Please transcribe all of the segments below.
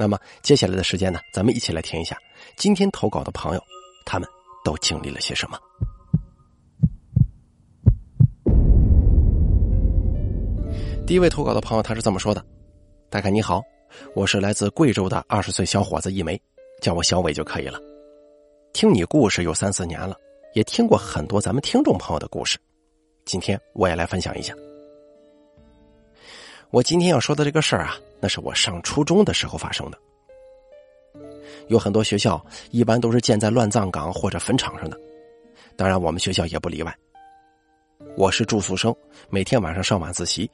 那么接下来的时间呢，咱们一起来听一下今天投稿的朋友，他们都经历了些什么。第一位投稿的朋友他是这么说的：“大概你好，我是来自贵州的二十岁小伙子一枚，叫我小伟就可以了。听你故事有三四年了，也听过很多咱们听众朋友的故事，今天我也来分享一下。我今天要说的这个事儿啊。”那是我上初中的时候发生的。有很多学校一般都是建在乱葬岗或者坟场上的，当然我们学校也不例外。我是住宿生，每天晚上上晚自习。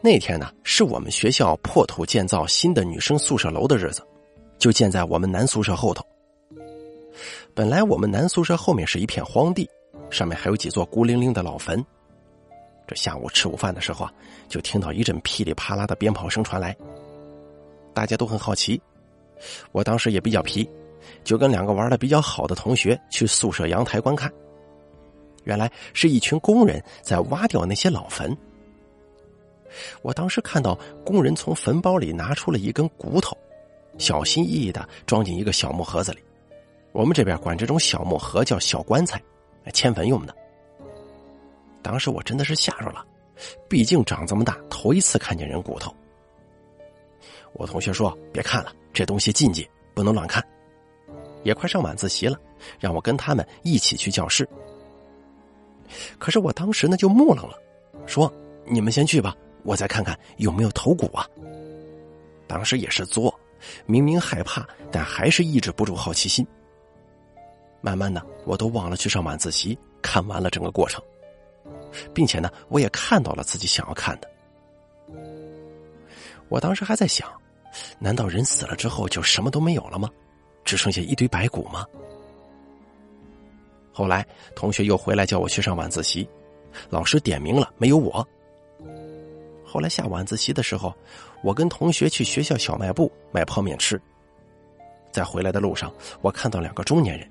那天呢，是我们学校破土建造新的女生宿舍楼的日子，就建在我们男宿舍后头。本来我们男宿舍后面是一片荒地，上面还有几座孤零零的老坟。下午吃午饭的时候啊，就听到一阵噼里啪啦的鞭炮声传来。大家都很好奇，我当时也比较皮，就跟两个玩的比较好的同学去宿舍阳台观看。原来是一群工人在挖掉那些老坟。我当时看到工人从坟包里拿出了一根骨头，小心翼翼的装进一个小木盒子里。我们这边管这种小木盒叫小棺材，迁坟用的。当时我真的是吓着了，毕竟长这么大头一次看见人骨头。我同学说：“别看了，这东西禁忌，不能乱看。”也快上晚自习了，让我跟他们一起去教室。可是我当时呢就木愣了，说：“你们先去吧，我再看看有没有头骨啊。”当时也是作，明明害怕，但还是抑制不住好奇心。慢慢的，我都忘了去上晚自习，看完了整个过程。并且呢，我也看到了自己想要看的。我当时还在想，难道人死了之后就什么都没有了吗？只剩下一堆白骨吗？后来同学又回来叫我去上晚自习，老师点名了，没有我。后来下晚自习的时候，我跟同学去学校小卖部买泡面吃。在回来的路上，我看到两个中年人，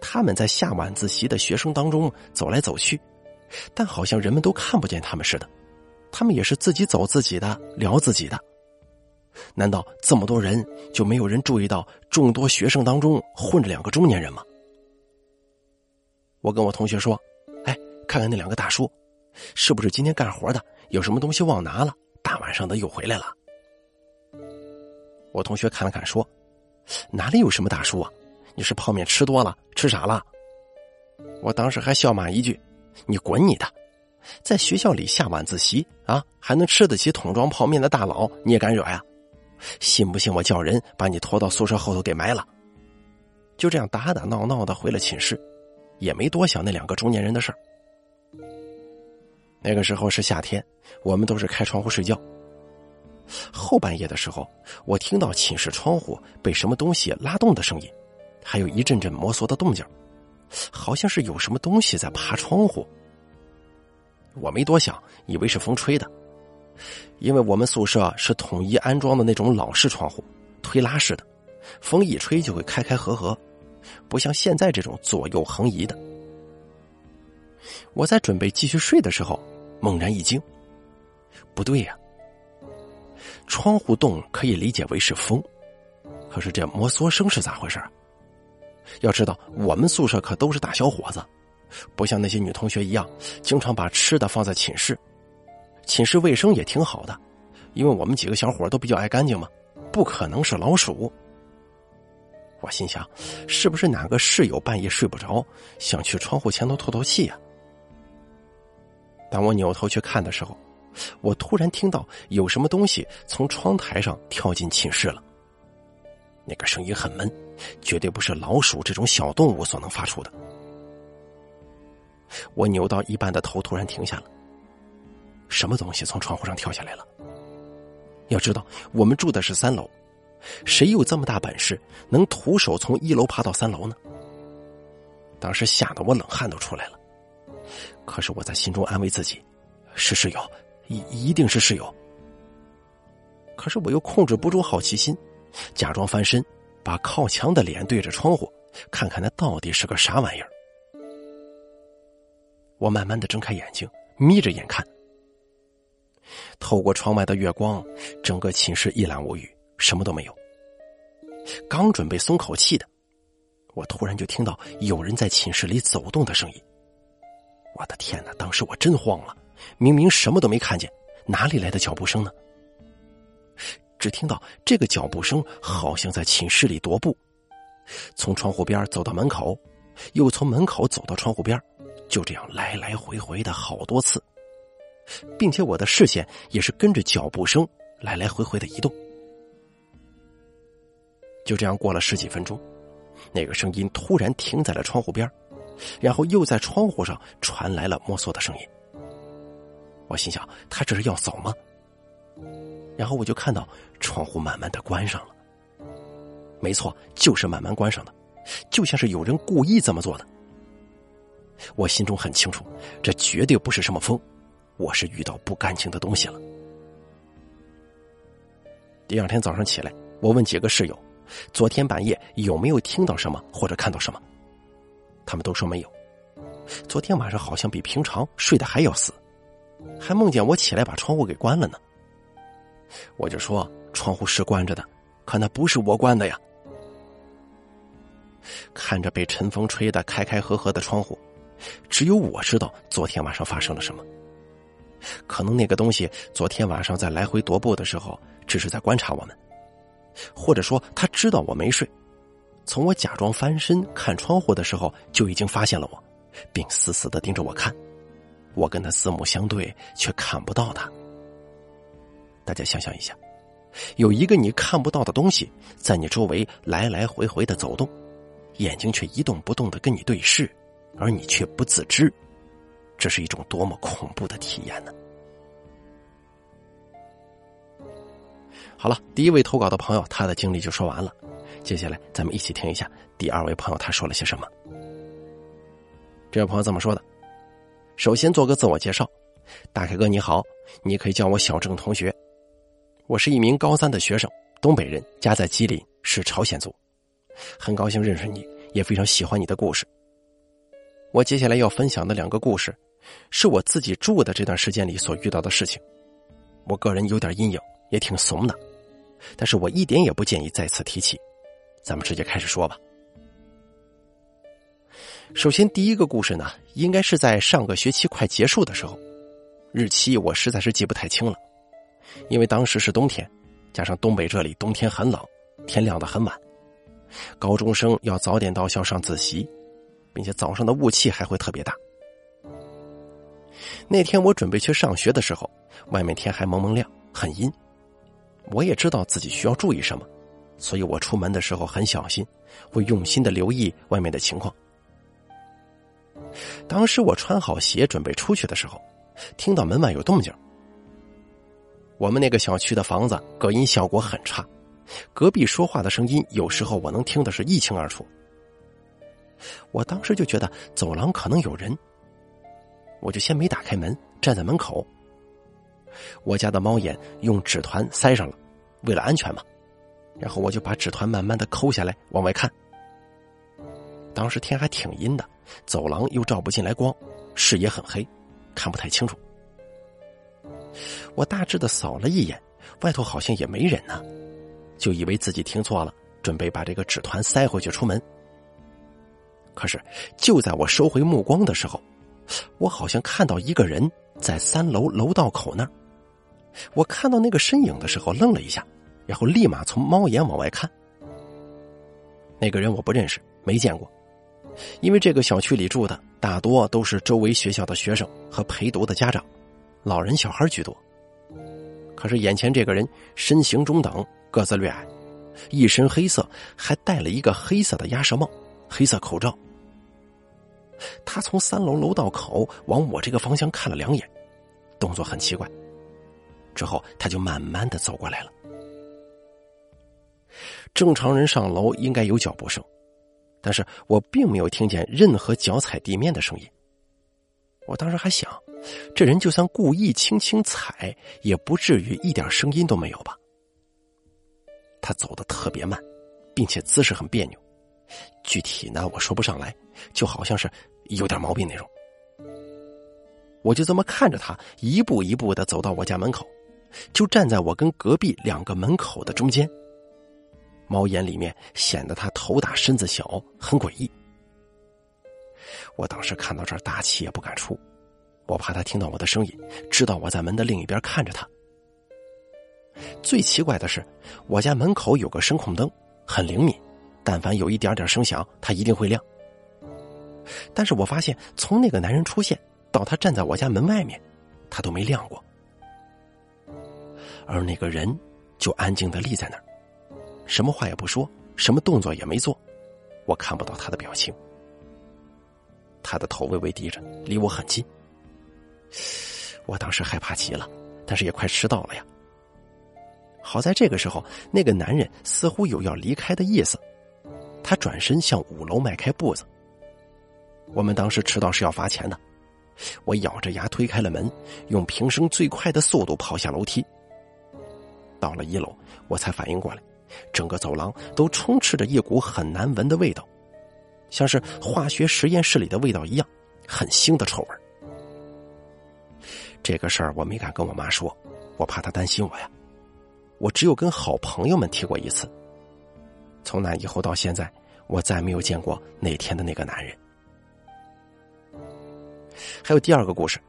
他们在下晚自习的学生当中走来走去。但好像人们都看不见他们似的，他们也是自己走自己的，聊自己的。难道这么多人就没有人注意到众多学生当中混着两个中年人吗？我跟我同学说：“哎，看看那两个大叔，是不是今天干活的有什么东西忘拿了？大晚上的又回来了。”我同学看了看说：“哪里有什么大叔啊？你是泡面吃多了，吃傻了？”我当时还笑骂一句。你滚你的！在学校里下晚自习啊，还能吃得起桶装泡面的大佬，你也敢惹呀？信不信我叫人把你拖到宿舍后头给埋了？就这样打打闹闹的回了寝室，也没多想那两个中年人的事儿。那个时候是夏天，我们都是开窗户睡觉。后半夜的时候，我听到寝室窗户被什么东西拉动的声音，还有一阵阵摩挲的动静。好像是有什么东西在爬窗户，我没多想，以为是风吹的，因为我们宿舍是统一安装的那种老式窗户，推拉式的，风一吹就会开开合合，不像现在这种左右横移的。我在准备继续睡的时候，猛然一惊，不对呀，窗户动可以理解为是风，可是这摩挲声是咋回事？要知道，我们宿舍可都是大小伙子，不像那些女同学一样，经常把吃的放在寝室。寝室卫生也挺好的，因为我们几个小伙都比较爱干净嘛，不可能是老鼠。我心想，是不是哪个室友半夜睡不着，想去窗户前头透透气呀？当我扭头去看的时候，我突然听到有什么东西从窗台上跳进寝室了。那个声音很闷，绝对不是老鼠这种小动物所能发出的。我扭到一半的头突然停下了。什么东西从窗户上跳下来了？要知道，我们住的是三楼，谁有这么大本事，能徒手从一楼爬到三楼呢？当时吓得我冷汗都出来了。可是我在心中安慰自己，是室友，一一定是室友。可是我又控制不住好奇心，假装翻身，把靠墙的脸对着窗户，看看那到底是个啥玩意儿。我慢慢的睁开眼睛，眯着眼看，透过窗外的月光，整个寝室一览无余，什么都没有。刚准备松口气的，我突然就听到有人在寝室里走动的声音。我的天哪！当时我真慌了，明明什么都没看见，哪里来的脚步声呢？只听到这个脚步声好像在寝室里踱步，从窗户边走到门口，又从门口走到窗户边，就这样来来回回的好多次，并且我的视线也是跟着脚步声来来回回的移动。就这样过了十几分钟，那个声音突然停在了窗户边。然后又在窗户上传来了摸索的声音。我心想，他这是要走吗？然后我就看到窗户慢慢的关上了。没错，就是慢慢关上的，就像是有人故意这么做的。我心中很清楚，这绝对不是什么风，我是遇到不干净的东西了。第二天早上起来，我问几个室友，昨天半夜有没有听到什么或者看到什么？他们都说没有。昨天晚上好像比平常睡得还要死，还梦见我起来把窗户给关了呢。我就说窗户是关着的，可那不是我关的呀。看着被晨风吹得开开合合的窗户，只有我知道昨天晚上发生了什么。可能那个东西昨天晚上在来回踱步的时候，只是在观察我们，或者说他知道我没睡。从我假装翻身看窗户的时候，就已经发现了我，并死死的盯着我看。我跟他四目相对，却看不到他。大家想象一下，有一个你看不到的东西在你周围来来回回的走动，眼睛却一动不动的跟你对视，而你却不自知，这是一种多么恐怖的体验呢？好了，第一位投稿的朋友，他的经历就说完了。接下来，咱们一起听一下第二位朋友他说了些什么。这位朋友这么说的：首先做个自我介绍，大凯哥你好，你可以叫我小郑同学。我是一名高三的学生，东北人，家在吉林，是朝鲜族。很高兴认识你，也非常喜欢你的故事。我接下来要分享的两个故事，是我自己住的这段时间里所遇到的事情。我个人有点阴影，也挺怂的，但是我一点也不建议再次提起。咱们直接开始说吧。首先，第一个故事呢，应该是在上个学期快结束的时候，日期我实在是记不太清了，因为当时是冬天，加上东北这里冬天很冷，天亮的很晚，高中生要早点到校上自习，并且早上的雾气还会特别大。那天我准备去上学的时候，外面天还蒙蒙亮，很阴，我也知道自己需要注意什么。所以我出门的时候很小心，会用心的留意外面的情况。当时我穿好鞋准备出去的时候，听到门外有动静。我们那个小区的房子隔音效果很差，隔壁说话的声音有时候我能听的是一清二楚。我当时就觉得走廊可能有人，我就先没打开门，站在门口。我家的猫眼用纸团塞上了，为了安全嘛。然后我就把纸团慢慢的抠下来，往外看。当时天还挺阴的，走廊又照不进来光，视野很黑，看不太清楚。我大致的扫了一眼，外头好像也没人呢，就以为自己听错了，准备把这个纸团塞回去出门。可是就在我收回目光的时候，我好像看到一个人在三楼楼道口那儿。我看到那个身影的时候，愣了一下。然后立马从猫眼往外看，那个人我不认识，没见过，因为这个小区里住的大多都是周围学校的学生和陪读的家长，老人小孩居多。可是眼前这个人身形中等，个子略矮，一身黑色，还戴了一个黑色的鸭舌帽、黑色口罩。他从三楼楼道口往我这个方向看了两眼，动作很奇怪，之后他就慢慢的走过来了。正常人上楼应该有脚步声，但是我并没有听见任何脚踩地面的声音。我当时还想，这人就算故意轻轻踩，也不至于一点声音都没有吧？他走的特别慢，并且姿势很别扭，具体呢我说不上来，就好像是有点毛病那种。我就这么看着他一步一步的走到我家门口，就站在我跟隔壁两个门口的中间。猫眼里面显得他头大身子小，很诡异。我当时看到这儿，大气也不敢出，我怕他听到我的声音，知道我在门的另一边看着他。最奇怪的是，我家门口有个声控灯，很灵敏，但凡有一点点声响，它一定会亮。但是我发现，从那个男人出现到他站在我家门外面，他都没亮过，而那个人就安静的立在那儿，什么话也不说，什么动作也没做，我看不到他的表情。他的头微微低着，离我很近。我当时害怕极了，但是也快迟到了呀。好在这个时候，那个男人似乎有要离开的意思，他转身向五楼迈开步子。我们当时迟到是要罚钱的，我咬着牙推开了门，用平生最快的速度跑下楼梯。到了一楼，我才反应过来，整个走廊都充斥着一股很难闻的味道。像是化学实验室里的味道一样，很腥的臭味这个事儿我没敢跟我妈说，我怕她担心我呀。我只有跟好朋友们提过一次。从那以后到现在，我再没有见过那天的那个男人。还有第二个故事。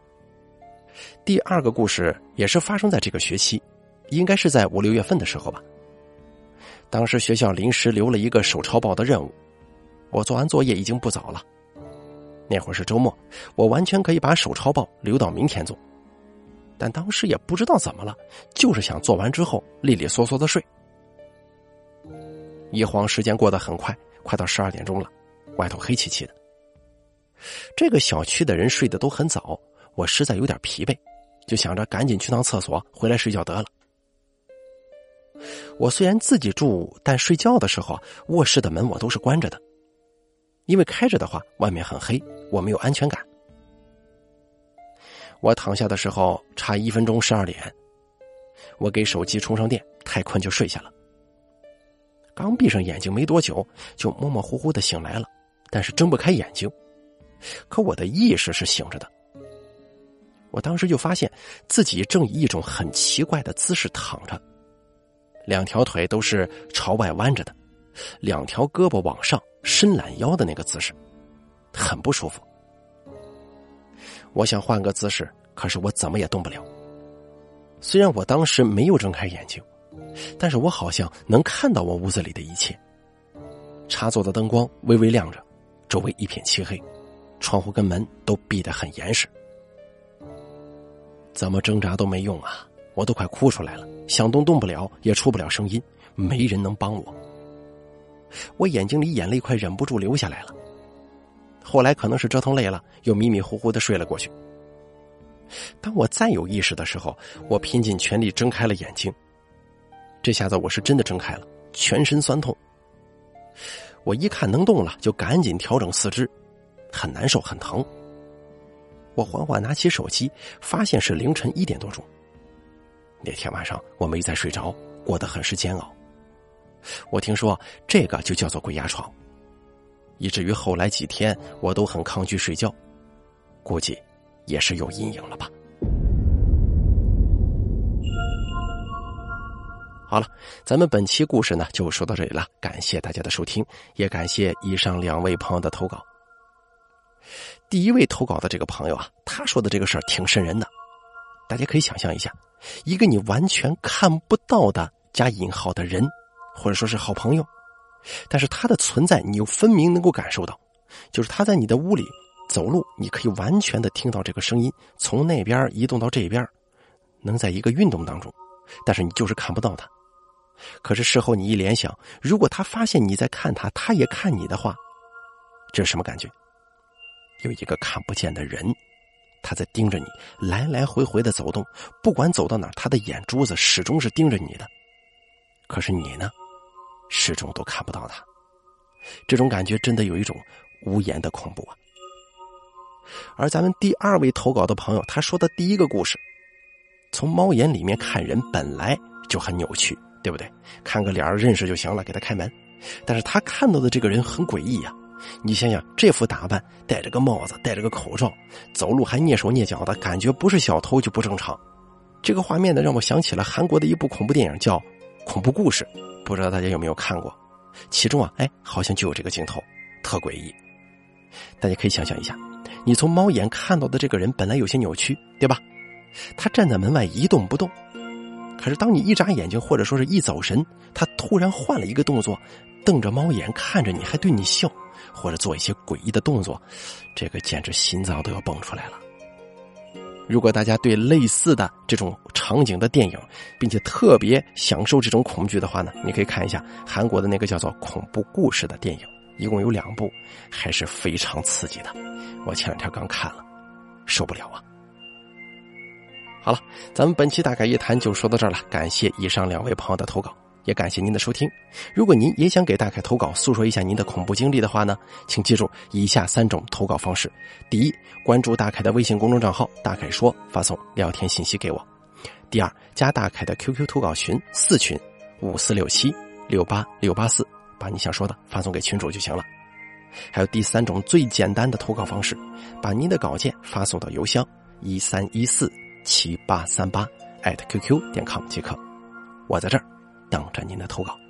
第二个故事也是发生在这个学期，应该是在五六月份的时候吧。当时学校临时留了一个手抄报的任务。我做完作业已经不早了，那会儿是周末，我完全可以把手抄报留到明天做，但当时也不知道怎么了，就是想做完之后利利索索的睡。一晃时间过得很快，快到十二点钟了，外头黑漆漆的。这个小区的人睡得都很早，我实在有点疲惫，就想着赶紧去趟厕所，回来睡觉得了。我虽然自己住，但睡觉的时候卧室的门我都是关着的。因为开着的话，外面很黑，我没有安全感。我躺下的时候差一分钟十二点，我给手机充上电，太困就睡下了。刚闭上眼睛没多久，就模模糊糊的醒来了，但是睁不开眼睛。可我的意识是醒着的。我当时就发现自己正以一种很奇怪的姿势躺着，两条腿都是朝外弯着的，两条胳膊往上。伸懒腰的那个姿势，很不舒服。我想换个姿势，可是我怎么也动不了。虽然我当时没有睁开眼睛，但是我好像能看到我屋子里的一切。插座的灯光微微亮着，周围一片漆黑，窗户跟门都闭得很严实。怎么挣扎都没用啊！我都快哭出来了，想动动不了，也出不了声音，没人能帮我。我眼睛里眼泪快忍不住流下来了。后来可能是折腾累了，又迷迷糊糊的睡了过去。当我再有意识的时候，我拼尽全力睁开了眼睛。这下子我是真的睁开了，全身酸痛。我一看能动了，就赶紧调整四肢，很难受，很疼。我缓缓拿起手机，发现是凌晨一点多钟。那天晚上我没再睡着，过得很是煎熬。我听说这个就叫做鬼压床，以至于后来几天我都很抗拒睡觉，估计也是有阴影了吧。好了，咱们本期故事呢就说到这里了，感谢大家的收听，也感谢以上两位朋友的投稿。第一位投稿的这个朋友啊，他说的这个事儿挺瘆人的，大家可以想象一下，一个你完全看不到的加引号的人。或者说是好朋友，但是他的存在你又分明能够感受到，就是他在你的屋里走路，你可以完全的听到这个声音从那边移动到这边，能在一个运动当中，但是你就是看不到他。可是事后你一联想，如果他发现你在看他，他也看你的话，这是什么感觉？有一个看不见的人，他在盯着你，来来回回的走动，不管走到哪，他的眼珠子始终是盯着你的。可是你呢？始终都看不到他。这种感觉真的有一种无言的恐怖啊！而咱们第二位投稿的朋友，他说的第一个故事，从猫眼里面看人本来就很扭曲，对不对？看个脸认识就行了，给他开门。但是他看到的这个人很诡异呀！你想想，这副打扮，戴着个帽子，戴着个口罩，走路还蹑手蹑脚的，感觉不是小偷就不正常。这个画面呢，让我想起了韩国的一部恐怖电影，叫《恐怖故事》，不知道大家有没有看过？其中啊，哎，好像就有这个镜头，特诡异。大家可以想象一下，你从猫眼看到的这个人本来有些扭曲，对吧？他站在门外一动不动，可是当你一眨眼睛或者说是一走神，他突然换了一个动作，瞪着猫眼看着你，还对你笑，或者做一些诡异的动作，这个简直心脏都要蹦出来了。如果大家对类似的这种场景的电影，并且特别享受这种恐惧的话呢，你可以看一下韩国的那个叫做《恐怖故事》的电影，一共有两部，还是非常刺激的。我前两天刚看了，受不了啊！好了，咱们本期大概一谈就说到这儿了，感谢以上两位朋友的投稿。也感谢您的收听。如果您也想给大凯投稿，诉说一下您的恐怖经历的话呢，请记住以下三种投稿方式：第一，关注大凯的微信公众账号“大凯说”，发送聊天信息给我；第二，加大凯的 QQ 投稿群四群五四六七六八六八四，把你想说的发送给群主就行了。还有第三种最简单的投稿方式，把您的稿件发送到邮箱一三一四七八三八艾特 QQ 点 com 即可。我在这儿。等着您的投稿。